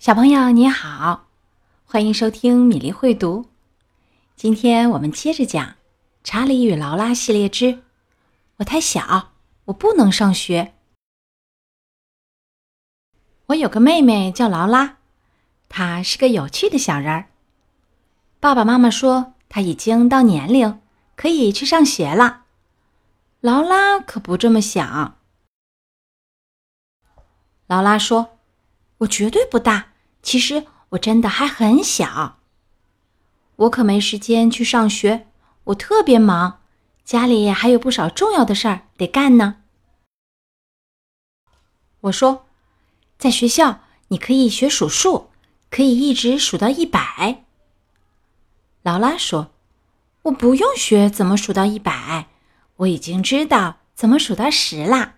小朋友你好，欢迎收听米粒会读。今天我们接着讲《查理与劳拉》系列之《我太小，我不能上学》。我有个妹妹叫劳拉，她是个有趣的小人儿。爸爸妈妈说她已经到年龄可以去上学了。劳拉可不这么想。劳拉说：“我绝对不大。”其实我真的还很小，我可没时间去上学，我特别忙，家里还有不少重要的事儿得干呢。我说，在学校你可以学数数，可以一直数到一百。劳拉说：“我不用学怎么数到一百，我已经知道怎么数到十啦，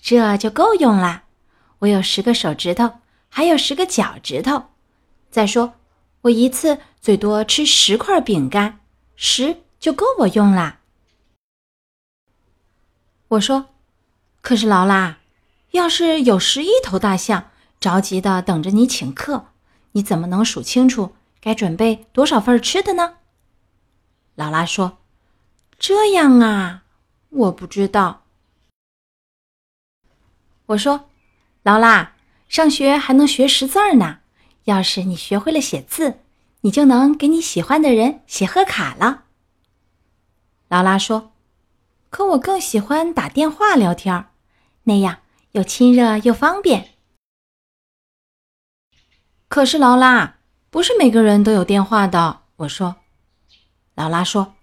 这就够用啦。我有十个手指头。”还有十个脚趾头。再说，我一次最多吃十块饼干，十就够我用啦。我说：“可是劳拉，要是有十一头大象着急的等着你请客，你怎么能数清楚该准备多少份吃的呢？”劳拉说：“这样啊，我不知道。”我说：“劳拉。”上学还能学识字儿呢。要是你学会了写字，你就能给你喜欢的人写贺卡了。劳拉说：“可我更喜欢打电话聊天，那样又亲热又方便。”可是劳拉，不是每个人都有电话的。我说。劳拉说：“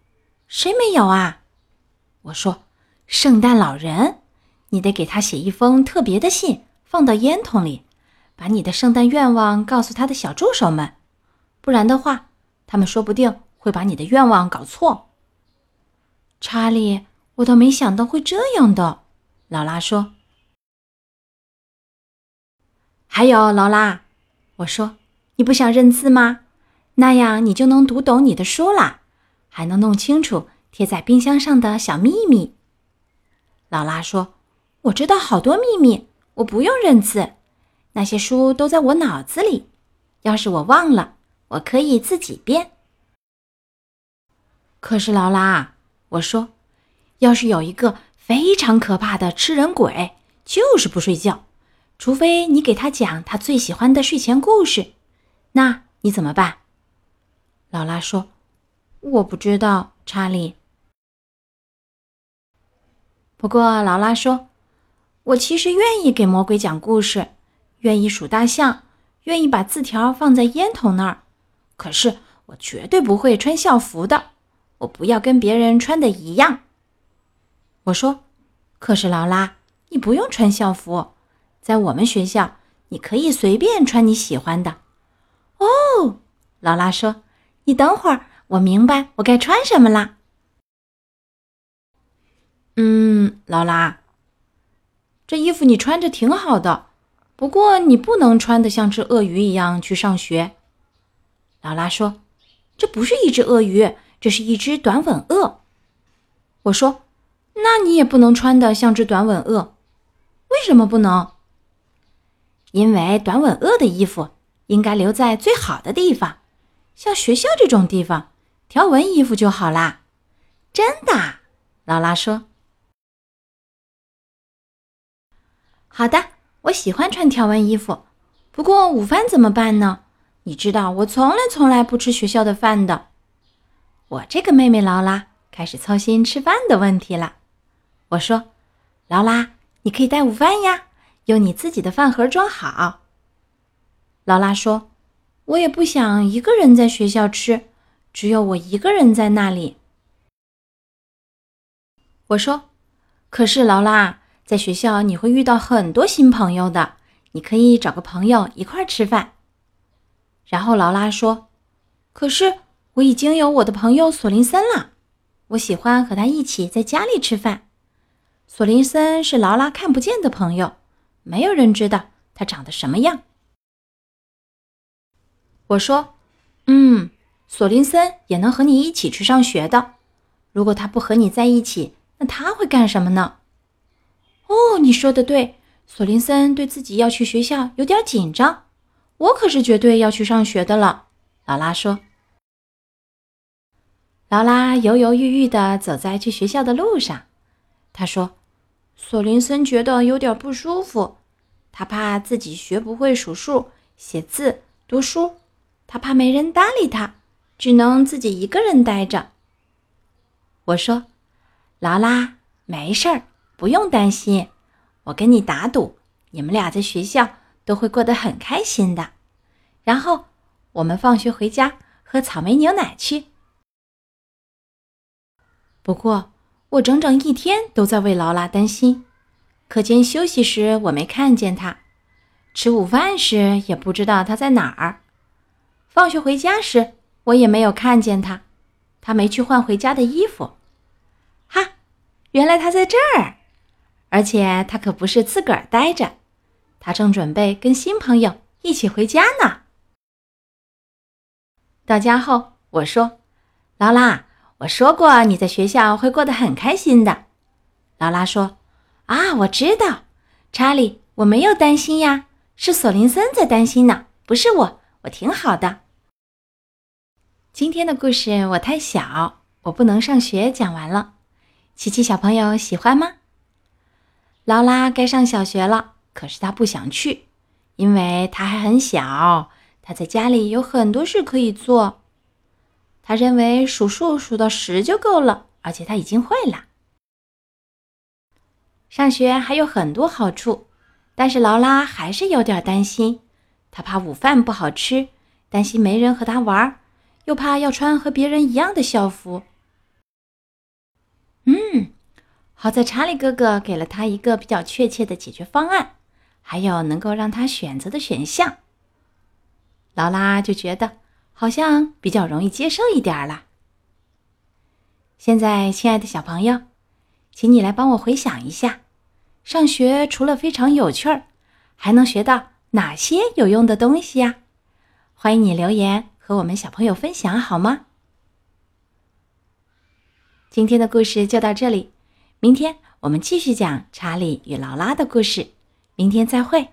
谁没有啊？”我说：“圣诞老人，你得给他写一封特别的信。”放到烟筒里，把你的圣诞愿望告诉他的小助手们，不然的话，他们说不定会把你的愿望搞错。查理，我倒没想到会这样的。劳拉说：“还有劳拉，我说你不想认字吗？那样你就能读懂你的书啦，还能弄清楚贴在冰箱上的小秘密。”劳拉说：“我知道好多秘密。”我不用认字，那些书都在我脑子里。要是我忘了，我可以自己编。可是劳拉，我说，要是有一个非常可怕的吃人鬼，就是不睡觉，除非你给他讲他最喜欢的睡前故事，那你怎么办？劳拉说：“我不知道，查理。”不过劳拉说。我其实愿意给魔鬼讲故事，愿意数大象，愿意把字条放在烟筒那儿。可是我绝对不会穿校服的，我不要跟别人穿的一样。我说：“可是劳拉，你不用穿校服，在我们学校，你可以随便穿你喜欢的。”哦，劳拉说：“你等会儿，我明白我该穿什么啦。”嗯，劳拉。这衣服你穿着挺好的，不过你不能穿的像只鳄鱼一样去上学。劳拉说：“这不是一只鳄鱼，这是一只短吻鳄。”我说：“那你也不能穿的像只短吻鳄，为什么不能？因为短吻鳄的衣服应该留在最好的地方，像学校这种地方，条纹衣服就好啦。”真的，劳拉说。好的，我喜欢穿条纹衣服。不过午饭怎么办呢？你知道我从来从来不吃学校的饭的。我这个妹妹劳拉开始操心吃饭的问题了。我说：“劳拉，你可以带午饭呀，用你自己的饭盒装好。”劳拉说：“我也不想一个人在学校吃，只有我一个人在那里。”我说：“可是劳拉。”在学校你会遇到很多新朋友的，你可以找个朋友一块儿吃饭。然后劳拉说：“可是我已经有我的朋友索林森了，我喜欢和他一起在家里吃饭。索林森是劳拉看不见的朋友，没有人知道他长得什么样。”我说：“嗯，索林森也能和你一起去上学的。如果他不和你在一起，那他会干什么呢？”哦，你说的对，索林森对自己要去学校有点紧张。我可是绝对要去上学的了。”劳拉说。劳拉犹犹豫豫地走在去学校的路上，她说：“索林森觉得有点不舒服，他怕自己学不会数数、写字、读书，他怕没人搭理他，只能自己一个人待着。”我说：“劳拉，没事儿，不用担心，我跟你打赌，你们俩在学校都会过得很开心的。然后我们放学回家喝草莓牛奶去。”不过，我整整一天都在为劳拉担心。课间休息时，我没看见她；吃午饭时，也不知道她在哪儿；放学回家时，我也没有看见她。她没去换回家的衣服。哈，原来他在这儿！而且他可不是自个儿待着，他正准备跟新朋友一起回家呢。到家后，我说：“劳拉。”我说过，你在学校会过得很开心的。劳拉说：“啊，我知道，查理，我没有担心呀，是索林森在担心呢，不是我，我挺好的。”今天的故事我太小，我不能上学。讲完了，琪琪小朋友喜欢吗？劳拉该上小学了，可是她不想去，因为她还很小，她在家里有很多事可以做。他认为数数数到十就够了，而且他已经会了。上学还有很多好处，但是劳拉还是有点担心。她怕午饭不好吃，担心没人和她玩，又怕要穿和别人一样的校服。嗯，好在查理哥哥给了他一个比较确切的解决方案，还有能够让他选择的选项。劳拉就觉得。好像比较容易接受一点了。现在，亲爱的小朋友，请你来帮我回想一下，上学除了非常有趣儿，还能学到哪些有用的东西呀？欢迎你留言和我们小朋友分享，好吗？今天的故事就到这里，明天我们继续讲查理与劳拉的故事。明天再会。